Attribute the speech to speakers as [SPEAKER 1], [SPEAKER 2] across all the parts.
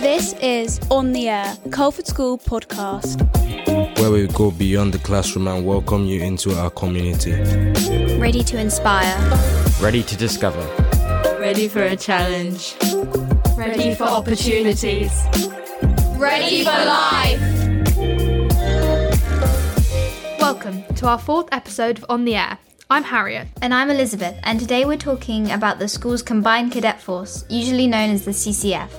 [SPEAKER 1] This is On the Air, the Culford School podcast.
[SPEAKER 2] where we go beyond the classroom and welcome you into our community.
[SPEAKER 1] Ready to inspire.
[SPEAKER 3] Ready to discover.
[SPEAKER 4] Ready for a challenge. Ready for opportunities.
[SPEAKER 1] Ready for life!
[SPEAKER 5] To our fourth episode of On the Air. I'm Harriet.
[SPEAKER 6] And I'm Elizabeth, and today we're talking about the school's combined cadet force, usually known as the CCF.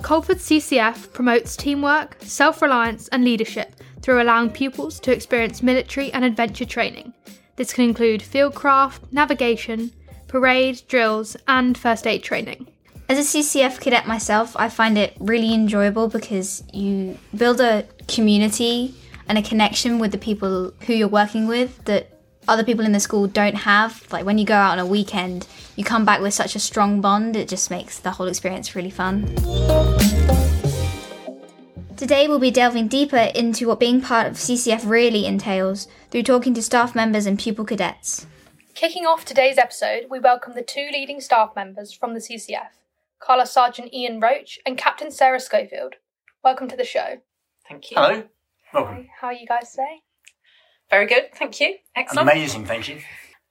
[SPEAKER 5] Culford CCF promotes teamwork, self reliance, and leadership through allowing pupils to experience military and adventure training. This can include fieldcraft, navigation, parade, drills, and first aid training.
[SPEAKER 6] As a CCF cadet myself, I find it really enjoyable because you build a community and a connection with the people who you're working with that other people in the school don't have. Like when you go out on a weekend, you come back with such a strong bond, it just makes the whole experience really fun. Today, we'll be delving deeper into what being part of CCF really entails through talking to staff members and pupil cadets.
[SPEAKER 5] Kicking off today's episode, we welcome the two leading staff members from the CCF Colour Sergeant Ian Roach and Captain Sarah Schofield. Welcome to the show.
[SPEAKER 7] Thank you.
[SPEAKER 8] Hello. Welcome.
[SPEAKER 5] Hi, How are you guys today?
[SPEAKER 7] Very good. Thank you. Excellent.
[SPEAKER 8] Amazing, thank you.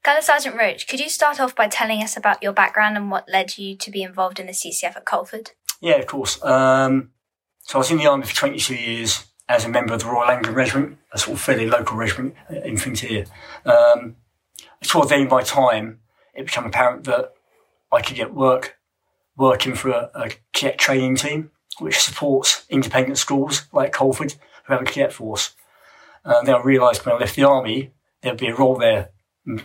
[SPEAKER 6] Colour Sergeant Roach, could you start off by telling us about your background and what led you to be involved in the CCF at Culford?
[SPEAKER 8] Yeah, of course. Um, so I was in the army for 22 years as a member of the Royal Anglian Regiment, a sort of fairly local regiment uh, infantry. Um, toward the end of my time, it became apparent that I could get work working for a, a cadet training team, which supports independent schools like Culford who have a cadet force. And then I realised when I left the army, there'd be a role there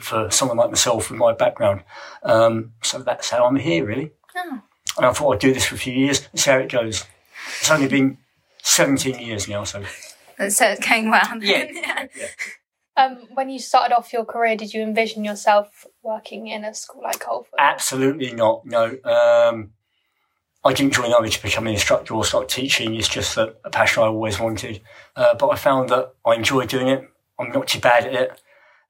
[SPEAKER 8] for someone like myself with my background. Um, so that's how I'm here, really.
[SPEAKER 6] Oh.
[SPEAKER 8] And I thought I'd do this for a few years and see how it goes. It's only been 17 years now, so
[SPEAKER 6] So it's going well.
[SPEAKER 8] Yeah.
[SPEAKER 5] Um, when you started off your career, did you envision yourself working in a school like Culford?
[SPEAKER 8] absolutely not. No. Um, I didn't join the army to become an instructor or start teaching. It's just a, a passion I always wanted. Uh, but I found that I enjoy doing it. I'm not too bad at it.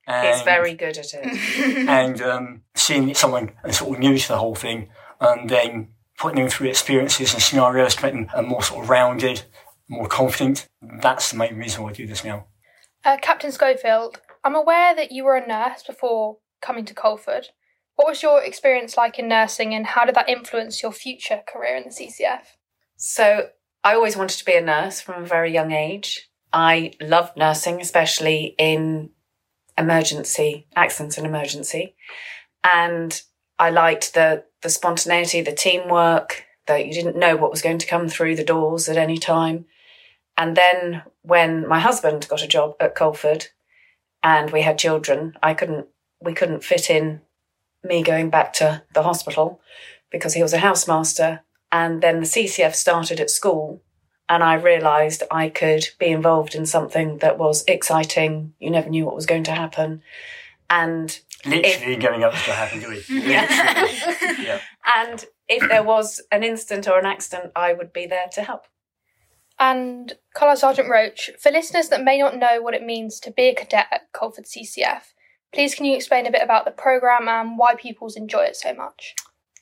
[SPEAKER 8] And,
[SPEAKER 7] He's very good at it.
[SPEAKER 8] and um, seeing someone sort of new to the whole thing and then putting them through experiences and scenarios to make them uh, more sort of rounded, more confident. That's the main reason why I do this now.
[SPEAKER 5] Uh, Captain Schofield, I'm aware that you were a nurse before coming to Culford. What was your experience like in nursing and how did that influence your future career in the CCF?
[SPEAKER 7] so I always wanted to be a nurse from a very young age. I loved nursing, especially in emergency accidents and emergency, and I liked the the spontaneity, the teamwork. That you didn't know what was going to come through the doors at any time. And then when my husband got a job at Culford, and we had children, I couldn't. We couldn't fit in me going back to the hospital because he was a housemaster. And then the CCF started at school, and I realised I could be involved in something that was exciting. You never knew what was going to happen. And
[SPEAKER 8] Literally going up to happen, do we? Literally. yeah.
[SPEAKER 7] and if there was an incident or an accident, I would be there to help.
[SPEAKER 5] And Colour Sergeant Roach, for listeners that may not know what it means to be a cadet at Culford CCF, please can you explain a bit about the programme and why pupils enjoy it so much?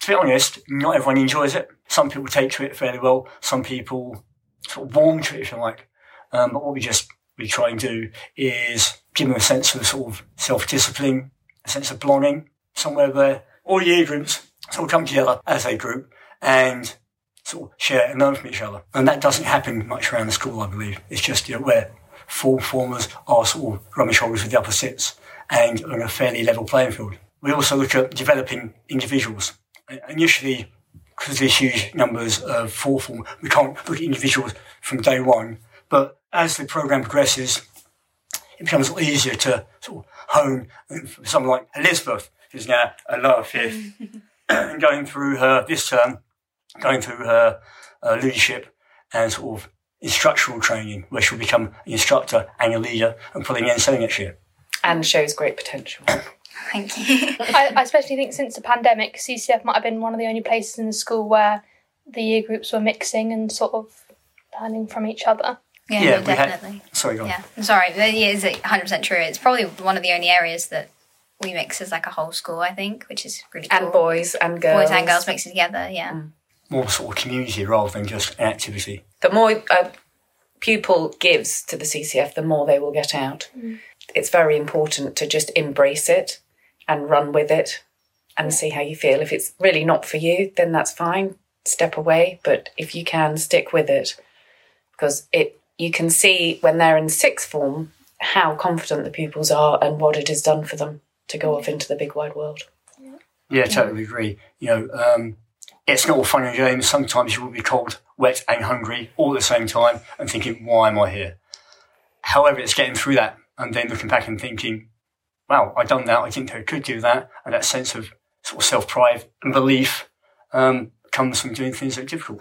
[SPEAKER 8] to be honest, not everyone enjoys it. Some people take to it fairly well. Some people sort of warm to it, if you like. Um, but what we just we try and do is give them a sense of sort of self-discipline, a sense of belonging, somewhere where all year groups sort of come together as a group and sort of share and learn from each other. And that doesn't happen much around the school, I believe. It's just, you know, where full formers are sort of rubbing shoulders with the opposites and on a fairly level playing field. We also look at developing individuals. Initially, because there's huge numbers of four form, we can't look at individuals from day one. But as the program progresses, it becomes a lot easier to sort of hone. Someone like Elizabeth, who's now a lower fifth, and going through her this term, going through her uh, leadership and sort of instructional training, where she'll become an instructor and a leader and pulling in selling next year.
[SPEAKER 7] And shows great potential.
[SPEAKER 6] Thank you.
[SPEAKER 5] I, I especially think since the pandemic, CCF might have been one of the only places in the school where the year groups were mixing and sort of learning from each other.
[SPEAKER 6] Yeah,
[SPEAKER 8] Yeah,
[SPEAKER 6] no,
[SPEAKER 8] we had-
[SPEAKER 6] definitely.
[SPEAKER 8] Sorry, go on.
[SPEAKER 6] Yeah, I'm sorry. It is 100% true. It's probably one of the only areas that we mix as like a whole school, I think, which is really cool.
[SPEAKER 7] And boys and girls.
[SPEAKER 6] Boys and girls mixed together, yeah. Mm.
[SPEAKER 8] More sort of community rather than just an activity.
[SPEAKER 7] The more uh, a pupil gives to the CCF, the more they will get out. Mm. It's very important to just embrace it and run with it and see how you feel. If it's really not for you, then that's fine. Step away. But if you can, stick with it because it you can see when they're in sixth form how confident the pupils are and what it has done for them to go mm. off into the big wide world.
[SPEAKER 8] Yeah, totally agree. You know, um, it's not all fun and games. Sometimes you will be cold, wet, and hungry all at the same time and thinking, why am I here? However, it's getting through that and then looking back and thinking, wow, I've done that. I didn't know I could do that. And that sense of sort of self pride and belief um, comes from doing things that are difficult.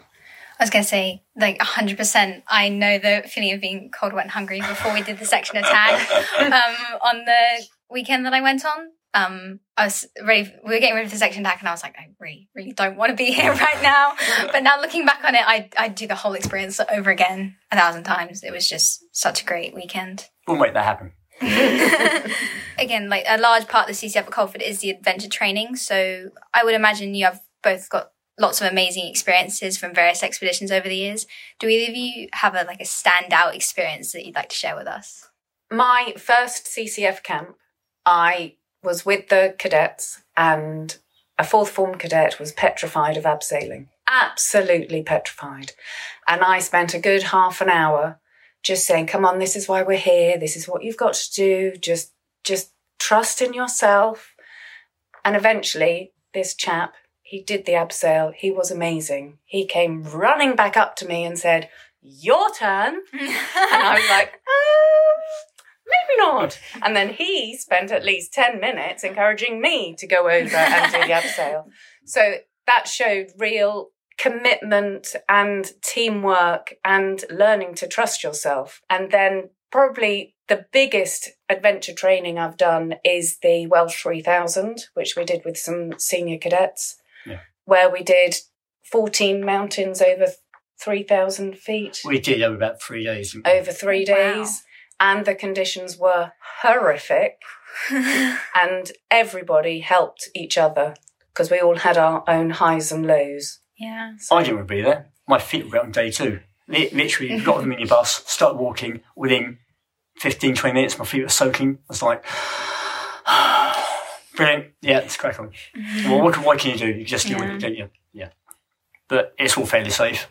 [SPEAKER 6] I was going to say, like, 100%. I know the feeling of being cold, wet, and hungry before we did the section attack um, on the weekend that I went on. Um, I was ready, we were getting ready for the section attack, and I was like, I really, really don't want to be here right now. But now looking back on it, I, I'd do the whole experience over again a thousand times. It was just such a great weekend.
[SPEAKER 8] We'll make that happen.
[SPEAKER 6] Again, like a large part of the CCF at Culford is the adventure training. So I would imagine you have both got lots of amazing experiences from various expeditions over the years. Do either of you have a like a standout experience that you'd like to share with us?
[SPEAKER 7] My first CCF camp, I was with the cadets, and a fourth form cadet was petrified of abseiling. Absolutely petrified. And I spent a good half an hour just saying, come on, this is why we're here. This is what you've got to do. Just, just trust in yourself. And eventually, this chap, he did the abseil. He was amazing. He came running back up to me and said, your turn. and I was like, uh, maybe not. And then he spent at least 10 minutes encouraging me to go over and do the abseil. So that showed real commitment and teamwork and learning to trust yourself. And then probably the biggest adventure training I've done is the Welsh 3000, which we did with some senior cadets,
[SPEAKER 8] Yeah.
[SPEAKER 7] where we did 14 mountains over 3,000 feet
[SPEAKER 8] We did over about three days.
[SPEAKER 7] over three
[SPEAKER 6] Wow.
[SPEAKER 7] Days, and the conditions were horrific. and everybody helped each other because we all had our own highs and lows.
[SPEAKER 6] Yeah.
[SPEAKER 8] I didn't want to be there. My feet were out on day two. Li- Literally, got on the minibus, started walking. Within 15, 20 minutes, my feet were soaking. I was like, brilliant. Yeah, let's crack on. Well, what, what can you do? You just deal with it, don't you? Yeah. But it's all fairly safe.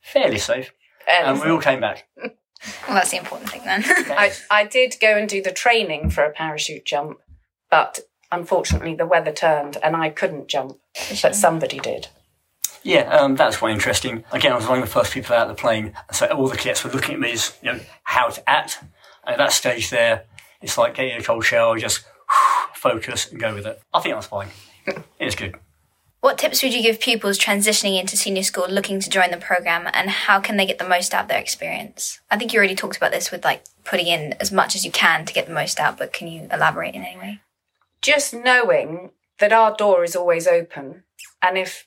[SPEAKER 8] Fairly safe. And we all came back.
[SPEAKER 6] Well, that's the important thing then.
[SPEAKER 7] I, I did go and do the training for a parachute jump, but unfortunately the weather turned and I couldn't jump, but somebody did.
[SPEAKER 8] Yeah, um, that's quite interesting. Again, I was one of the first people out of the plane, so all the cadets were looking at me as you know how to act. And at that stage, there, it's like getting a cold shower, just focus and go with it. I think that's fine. It's good.
[SPEAKER 6] What tips would you give pupils transitioning into senior school looking to join the program and how can they get the most out of their experience? I think you already talked about this with like putting in as much as you can to get the most out, but can you elaborate in any way?
[SPEAKER 7] Just knowing that our door is always open, and if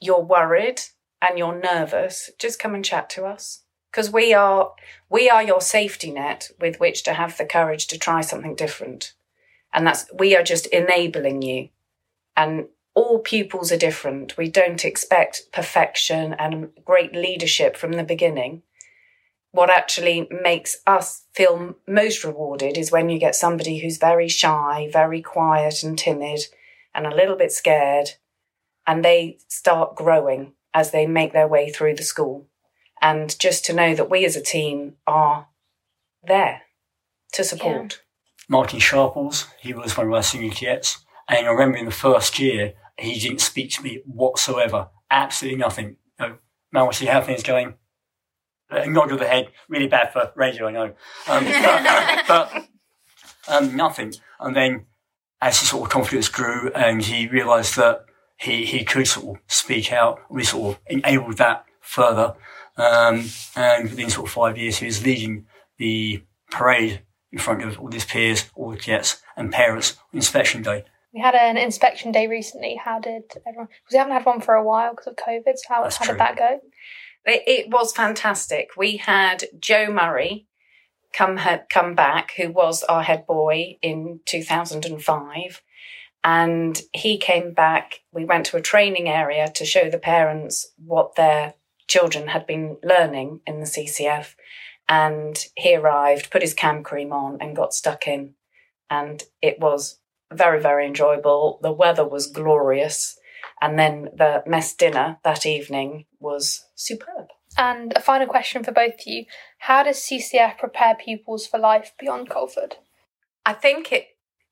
[SPEAKER 7] you're worried and you're nervous, just come and chat to us because we are we are your safety net with which to have the courage to try something different, and that's we are just enabling you. And all pupils are different. We don't expect perfection and great leadership from the beginning. What actually makes us feel most rewarded is when you get somebody who's very shy, very quiet and timid, and a little bit scared, and they start growing as they make their way through the school. And just to know that we as a team are there to support.
[SPEAKER 8] Martin Sharples, he was one of our senior cadets, and I remember in the first year, he didn't speak to me whatsoever. Absolutely nothing. You know, man, see how things going? A nod of the head, really bad for radio, I know. Um, but but um, nothing. And then as his sort of confidence grew and he realised that he, he could sort of speak out, we sort of enabled that further. Um, and within sort of five years, he was leading the parade in front of all his peers, all the cadets and parents on inspection day.
[SPEAKER 5] We had an inspection day recently. How did everyone? Because we haven't had one for a while because of COVID. So how, how did that go?
[SPEAKER 7] It, it was fantastic. We had Joe Murray come come back, who was our head boy in 2005, and he came back. We went to a training area to show the parents what their children had been learning in the CCF, and he arrived, put his cam cream on, and got stuck in, and it was very very enjoyable. The weather was glorious. And then the mess dinner that evening was superb.
[SPEAKER 5] And a final question for both of you How does CCF prepare pupils for life beyond Culford?
[SPEAKER 7] I think it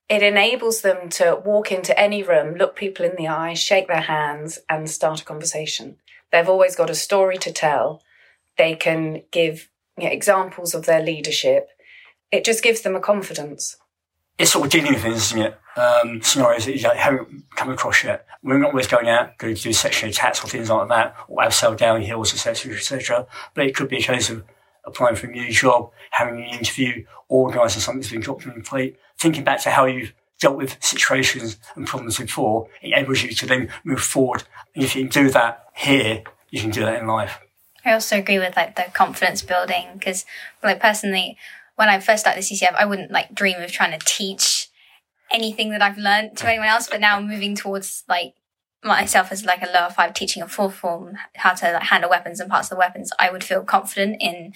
[SPEAKER 7] it enables them to walk into any room, look people in the eye, shake their hands, and start a conversation. They've always got a story to tell. They can give you know, examples of their leadership. It just gives them a confidence
[SPEAKER 8] it's sort of dealing with things, isn't it? Um, scenarios that you haven't come across yet. We're not always going out, going to do section attacks or things like that, or abseil downhills, etc., etc. But it could be a case of applying for a new job, having an interview, organising something that's been dropped on your plate, thinking back to how you've dealt with situations and problems before, it enables you to then move forward. And if you can do that here, you can do that in life.
[SPEAKER 6] I also agree with like the confidence building because, like personally, when I first started the CCF, I wouldn't like dream of trying to teach anything that I've learned to anyone else. But now moving towards like myself as like a lower five teaching a full form how to like, handle weapons and parts of the weapons, I would feel confident in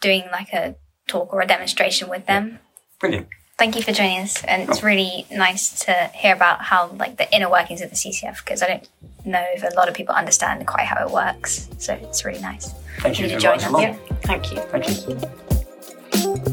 [SPEAKER 6] doing like a talk or a demonstration with them.
[SPEAKER 8] Brilliant.
[SPEAKER 6] Thank you for joining us, and it's oh. really nice to hear about how like the inner workings of the CCF because I don't know if a lot of people understand quite how it works. So it's really nice.
[SPEAKER 8] Thank you for joining us.
[SPEAKER 7] Yeah. Thank you.
[SPEAKER 8] Thank you.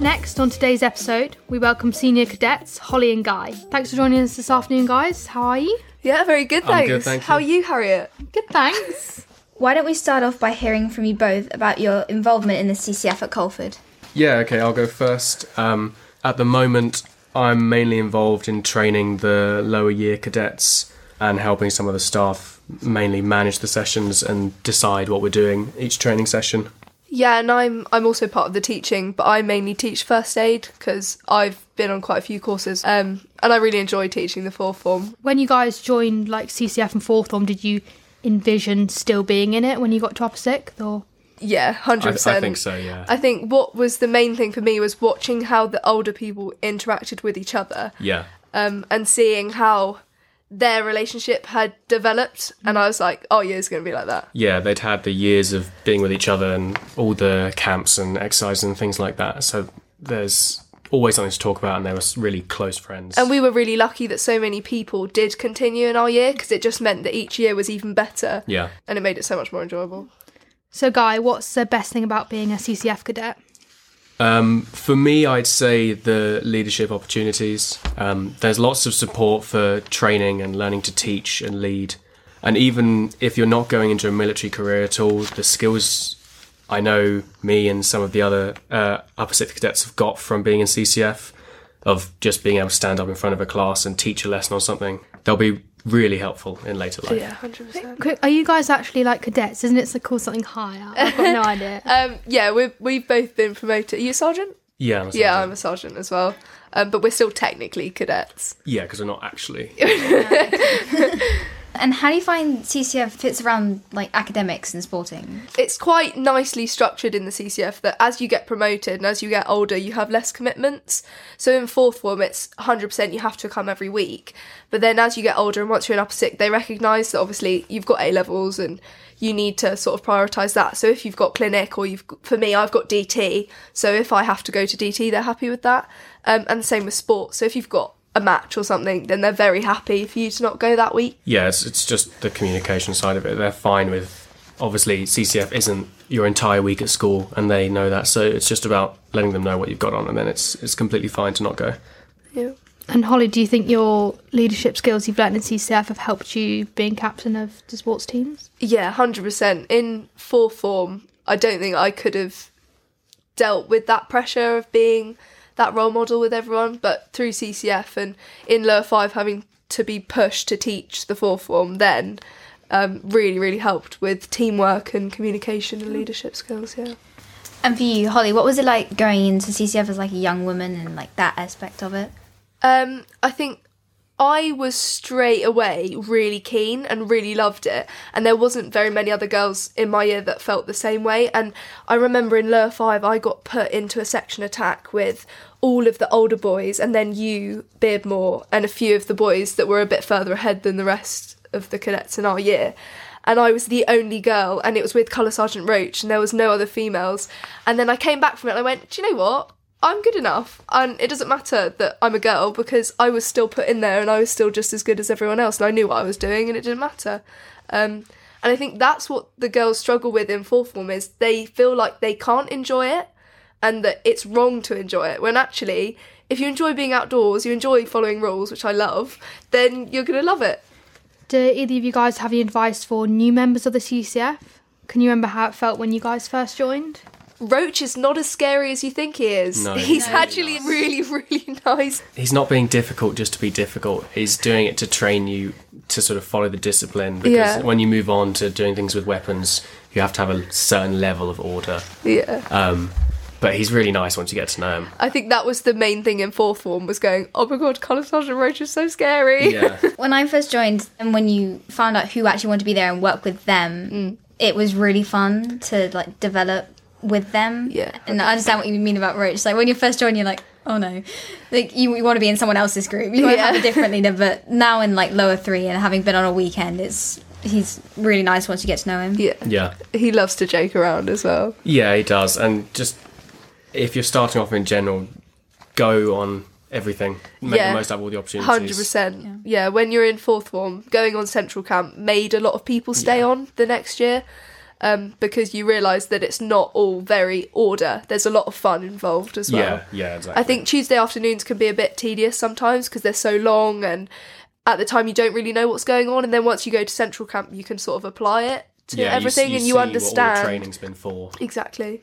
[SPEAKER 5] Up next on today's episode, we welcome senior cadets Holly and Guy. Thanks for joining us this afternoon, guys. How are you?
[SPEAKER 9] Yeah, very good, thanks.
[SPEAKER 2] I'm good, thank
[SPEAKER 9] How are
[SPEAKER 2] you.
[SPEAKER 9] you, Harriet?
[SPEAKER 5] Good, thanks.
[SPEAKER 6] Why don't we start off by hearing from you both about your involvement in the CCF at Culford?
[SPEAKER 2] Yeah, okay, I'll go first. Um, at the moment, I'm mainly involved in training the lower year cadets and helping some of the staff mainly manage the sessions and decide what we're doing each training session.
[SPEAKER 9] Yeah, and I'm I'm also part of the teaching, but I mainly teach first aid because I've been on quite a few courses, um, and I really enjoy teaching the fourth form.
[SPEAKER 5] When you guys joined like CCF and fourth form, did you envision still being in it when you got to upper sixth, or
[SPEAKER 9] Yeah, hundred
[SPEAKER 2] I,
[SPEAKER 9] percent.
[SPEAKER 2] I think so, yeah.
[SPEAKER 9] I think what was the main thing for me was watching how the older people interacted with each other,
[SPEAKER 2] yeah.
[SPEAKER 9] um, and seeing how their relationship had developed, and I was like, oh yeah, it's going to be like that.
[SPEAKER 2] Yeah, they'd had the years of being with each other and all the camps and exercises and things like that. So there's always something to talk about, and they were really close friends.
[SPEAKER 9] And we were really lucky that so many people did continue in our year because it just meant that each year was even better,
[SPEAKER 2] yeah.
[SPEAKER 9] and it made it so much more enjoyable.
[SPEAKER 5] so? Guy, what's the best thing about being a CCF cadet?
[SPEAKER 2] Um, for me, I'd say the leadership opportunities. Um, there's lots of support for training and learning to teach and lead. And even if you're not going into a military career at all, the skills I know me and some of the other uh, upper sixth cadets have got from being in CCF, of just being able to stand up in front of a class and teach a lesson or something, they'll be really helpful in later life.
[SPEAKER 9] Yeah, hundred percent.
[SPEAKER 5] Quick, Are you guys actually like cadets? Isn't it called something higher? I've got no idea.
[SPEAKER 9] Um, yeah, we've we've both been promoted. Are you a sergeant?
[SPEAKER 2] Yeah, I'm a
[SPEAKER 9] Yeah,
[SPEAKER 2] sergeant.
[SPEAKER 9] I'm a sergeant as well. Um, but we're still technically cadets.
[SPEAKER 2] yeah, because we're not actually.
[SPEAKER 6] And how do you find CCF fits around like academics and sporting?
[SPEAKER 9] It's quite nicely structured in the CCF that as you get promoted and as you get older, you have less commitments. So in fourth form, it's 100% you have to come every week. But then as you get older and once you're in upper sixth, they recognise that obviously you've got A levels and you need to sort of prioritise that. So if you've got clinic or you've, for me, I've got DT. So if I have to go to DT, they're happy with that. Um, and the same with sport. So if you've got a match or something, then they're very happy for you to not go that week.
[SPEAKER 2] Yeah, it's, it's just the communication side of it. They're fine with. Obviously, CCF isn't your entire week at school, and they know that. So it's just about letting them know what you've got on, and then it's it's completely fine to not go.
[SPEAKER 9] Yeah.
[SPEAKER 5] And Holly, do you think your leadership skills you've learned in CCF have helped you being captain of the sports teams?
[SPEAKER 9] Yeah, hundred percent. In full form, I don't think I could have dealt with that pressure of being that role model with everyone. But through CCF and in lower five, having to be pushed to teach the fourth form, then um, really, really helped with teamwork and communication and leadership skills. Yeah.
[SPEAKER 6] And for you, Holly, what was it like going into CCF as like a young woman and like that aspect of it?
[SPEAKER 9] Um, I think I was straight away really keen and really loved it, and there wasn't very many other girls in my year that felt the same way. And I remember in Lure 5, I got put into a section attack with all of the older boys, and then you, Beardmore, and a few of the boys that were a bit further ahead than the rest of the cadets in our year. And I was the only girl, and it was with Colour Sergeant Roach, and there was no other females. And then I came back from it, and I went, Do you know what? I'm good enough, and it doesn't matter that I'm a girl because I was still put in there and I was still just as good as everyone else, and I knew what I was doing, and it didn't matter. Um, and I think that's what the girls struggle with in fourth form is they feel like they can't enjoy it, and that it's wrong to enjoy it. When actually, if you enjoy being outdoors, you enjoy following rules, which I love, then you're gonna love it.
[SPEAKER 5] Do either of you guys have any advice for new members of the CCF? Can you remember how it felt when you guys first joined?
[SPEAKER 9] Roach is not as scary as you think he is.
[SPEAKER 2] No,
[SPEAKER 9] He's
[SPEAKER 2] he's really
[SPEAKER 9] actually really, really nice.
[SPEAKER 2] He's not being difficult just to be difficult. He's doing it to train you to sort of follow the discipline. Because
[SPEAKER 9] Yeah.
[SPEAKER 2] when you move on to doing things with weapons, you have to have a certain level of order.
[SPEAKER 9] Yeah.
[SPEAKER 2] Um, but he's really nice once you get to know him.
[SPEAKER 9] I think that was the main thing in fourth form was going, oh my god, Colour Sergeant Roach is so scary.
[SPEAKER 2] Yeah.
[SPEAKER 6] When I first joined and when you found out who actually wanted to be there and work with them, it was really fun to like develop with them.
[SPEAKER 9] Yeah.
[SPEAKER 6] And I understand what you mean about Roach. Like when you first join, you're like, oh no, like you, you want to be in someone else's group. You want to have a different leader. But now in like lower three and having been on a weekend, it's he's really nice once you get to know him.
[SPEAKER 9] yeah.
[SPEAKER 2] Yeah.
[SPEAKER 9] He loves to joke around as well.
[SPEAKER 2] Yeah, he does. And just if you're starting off in general, go on everything. Make
[SPEAKER 9] Yeah.
[SPEAKER 2] the most out of all the opportunities.
[SPEAKER 9] Hundred percent. Yeah, when you're in fourth form, going on central camp made a lot of people stay on the next year. Um, because you realise that it's not all very order. There's a lot of fun involved as well.
[SPEAKER 2] Yeah, yeah, exactly.
[SPEAKER 9] I think Tuesday afternoons can be a bit tedious sometimes because they're so long and at the time you don't really know what's going on and then once you go to central camp you can sort of apply it to
[SPEAKER 2] yeah,
[SPEAKER 9] everything
[SPEAKER 2] you,
[SPEAKER 9] and
[SPEAKER 2] see
[SPEAKER 9] you
[SPEAKER 2] What all
[SPEAKER 9] understand
[SPEAKER 2] the training's been for.
[SPEAKER 9] exactly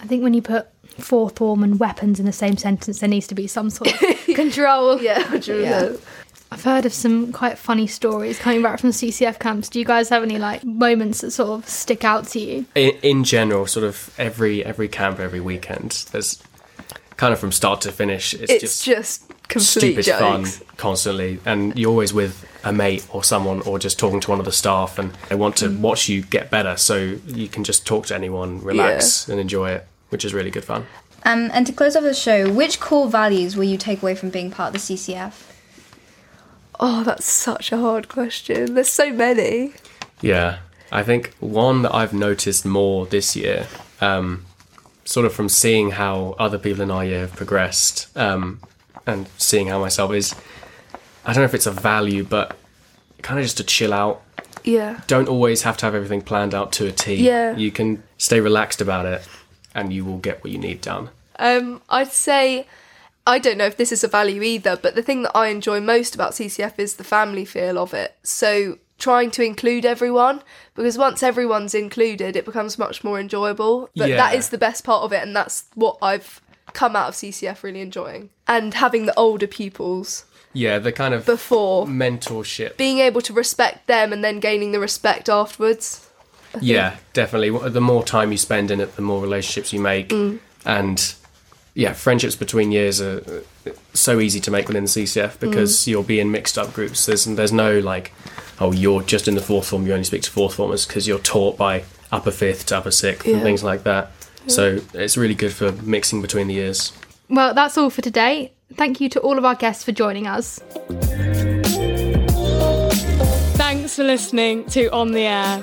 [SPEAKER 5] I think when you put fourth form and weapons in the same sentence, there needs to be some sort of control.
[SPEAKER 9] yeah 100%.
[SPEAKER 5] I've heard of some quite funny stories coming back from CCF camps. Do you guys have any like moments that sort of stick out to you?
[SPEAKER 2] In, in general, sort of every every camp, every weekend, there's kind of from start to finish. It's,
[SPEAKER 9] it's
[SPEAKER 2] just,
[SPEAKER 9] just, complete
[SPEAKER 2] stupid
[SPEAKER 9] jokes
[SPEAKER 2] fun constantly, and you're always with a mate or someone, or just talking to one of the staff, and they want
[SPEAKER 9] Mm.
[SPEAKER 2] to watch you get better, so you can just talk to anyone, relax, and enjoy it, which is really good fun.
[SPEAKER 6] Um, and to close off the show, which core values will you take away from being part of the CCF?
[SPEAKER 9] Oh that's such a hard question there's so many
[SPEAKER 2] Yeah, I think one that I've noticed more this year, um, sort of from seeing how other people in our year have progressed, um, and seeing how myself is, I don't know if it's a value, but kind of just to chill out.
[SPEAKER 9] yeah
[SPEAKER 2] Don't always have to have everything planned out to a T.
[SPEAKER 9] Yeah.
[SPEAKER 2] You can stay relaxed about it, and you will get what you need done.
[SPEAKER 9] Um, I'd say I don't know if this is a value either, but the thing that I enjoy most about CCF is the family feel of it. So trying to include everyone because once everyone's included, it becomes much more enjoyable. But that
[SPEAKER 2] Yeah.
[SPEAKER 9] is the best part of it, and that's what I've come out of CCF really enjoying. And having the older pupils
[SPEAKER 2] Yeah, the kind of
[SPEAKER 9] before
[SPEAKER 2] mentorship.
[SPEAKER 9] being able to respect them and then gaining the respect afterwards.
[SPEAKER 2] Yeah, definitely. The more time you spend in it, the more relationships you make,
[SPEAKER 9] Mm.
[SPEAKER 2] and yeah, friendships between years are uh, so easy to make within the CCF because
[SPEAKER 9] Mm.
[SPEAKER 2] you'll be in mixed up groups. There's there's no like, oh, you're just in the fourth form. You only speak to fourth formers because you're taught by upper fifth to upper sixth
[SPEAKER 9] Yeah.
[SPEAKER 2] and things like that. So it's really good for mixing between the years.
[SPEAKER 5] Well, that's all for today. Thank you to all of our guests for joining us.
[SPEAKER 4] Thanks for listening to On the Air.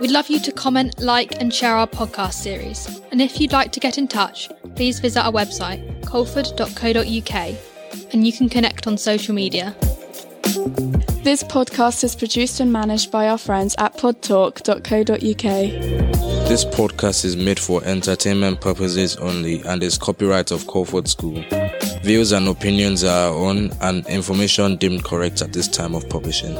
[SPEAKER 1] We'd love you to comment, like, and share our podcast series. And if you'd like to get in touch, please visit our website, culford.co.uk, and you can connect on social media.
[SPEAKER 4] This podcast is produced and managed by our friends at podtalk.co.uk.
[SPEAKER 10] This podcast is made for entertainment purposes only and is copyright of Culford School. Views and opinions are our own and information deemed correct at this time of publishing.